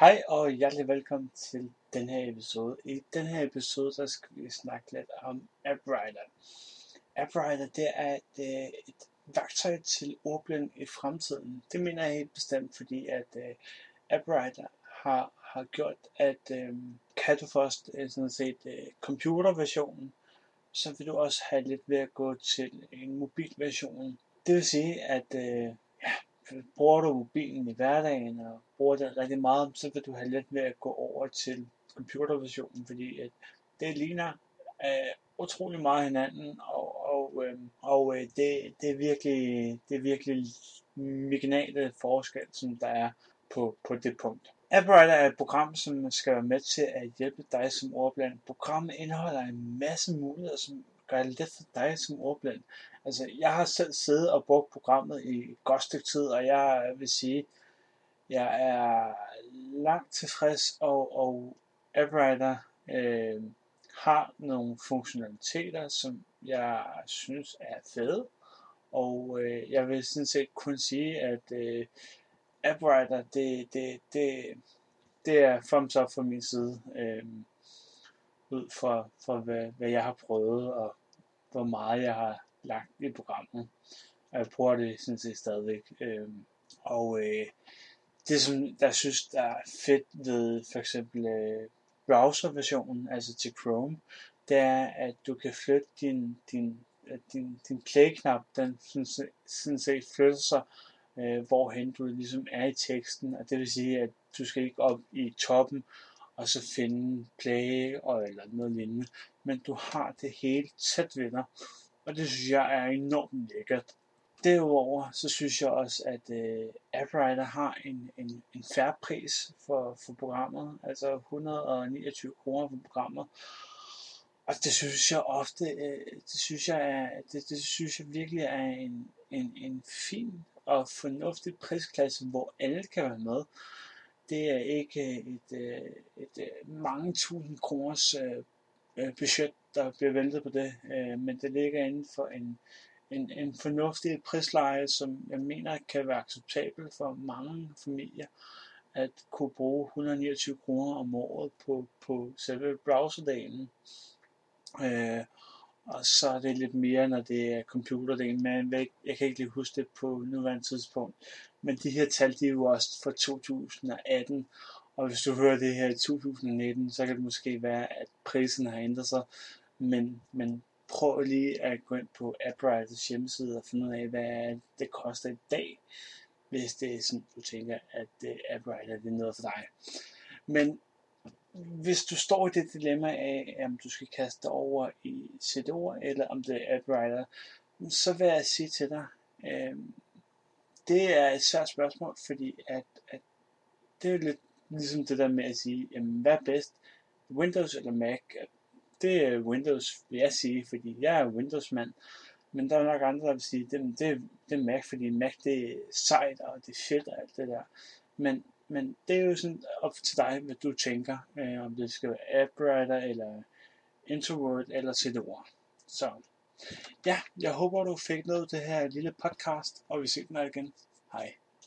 Hej og hjertelig velkommen til den her episode. I den her episode så skal vi snakke lidt om AppWriter. AppWriter det er et, øh, et værktøj til ordblind i fremtiden. Det mener jeg helt bestemt, fordi at uh, AppWriter har, har gjort, at um, kan du først uh, sådan set uh, computerversionen, så vil du også have lidt ved at gå til en mobilversion. Det vil sige, at uh, bruger du mobilen i hverdagen og bruger den rigtig meget, så vil du have let med at gå over til computerversionen, fordi at det ligner øh, utrolig meget hinanden, og, og, øh, og øh, det, det, er virkelig, det er virkelig marginale forskel, som der er på, på det punkt. AppWriter er et program, som skal være med til at hjælpe dig som ordblind. Programmet indeholder en masse muligheder, som gør det lidt for dig som ordblind. Altså, jeg har selv siddet og brugt programmet i et godt stykke tid, og jeg vil sige, jeg er langt tilfreds, og, og AppWriter øh, har nogle funktionaliteter, som jeg synes er fede, og øh, jeg vil sådan set kun sige, at øh, AppWriter, det, det, det, det er thumbs up fra min side, øh, ud fra, fra hvad, hvad jeg har prøvet, og hvor meget jeg har lagt i programmet. Og jeg bruger det sådan set stadigvæk. Øh, og øh, det som jeg synes der er fedt ved for eksempel øh, browserversionen, altså til Chrome, det er at du kan flytte din, din, øh, din, din play-knap, den sådan, sådan set flytter sig, øh, hvorhen du ligesom er i teksten, og det vil sige, at du skal ikke op i toppen, og så finde play og eller noget lignende, men du har det hele tæt ved dig, og det synes jeg er enormt lækkert. Derudover så synes jeg også, at øh, AppWriter har en, en, en færre pris for, for programmet, altså 129 kroner for programmet. Og det synes jeg ofte, øh, det synes jeg er, det, det synes jeg virkelig er en, en, en fin og fornuftig prisklasse, hvor alle kan være med. Det er ikke et, øh, et, et mange tusind kroners øh, øh budget, der bliver væltet på det, men det ligger inden for en, en, en fornuftig prisleje, som jeg mener kan være acceptabel for mange familier at kunne bruge 129 kroner om året på, på selve browserdelen. Øh, og så er det lidt mere, når det er computerdelen, men jeg, jeg kan ikke lige huske det på nuværende tidspunkt. Men de her tal, de er jo også fra 2018, og hvis du hører det her i 2019, så kan det måske være, at prisen har ændret sig, men, men prøv lige at gå ind på AppWriters hjemmeside og finde ud af, hvad det koster i dag, hvis det er sådan, du tænker, at uh, AppWriter det er noget for dig. Men hvis du står i det dilemma af, om du skal kaste dig over i CDO, eller om det er AdWriter, så vil jeg sige til dig, øh, det er et svært spørgsmål, fordi at, at det er lidt ligesom det der med at sige, jamen, hvad er bedst, Windows eller Mac? det er Windows, vil jeg sige, fordi jeg er Windows-mand. Men der er nok andre, der vil sige, det, det, det er Mac, fordi Mac det er sejt, og det er fedt og alt det der. Men, men det er jo sådan op til dig, hvad du tænker, øh, om det skal være AppWriter, eller Introvert, eller CD-ord. Så ja, jeg håber, du fik noget af det her lille podcast, og vi ses snart igen. Hej.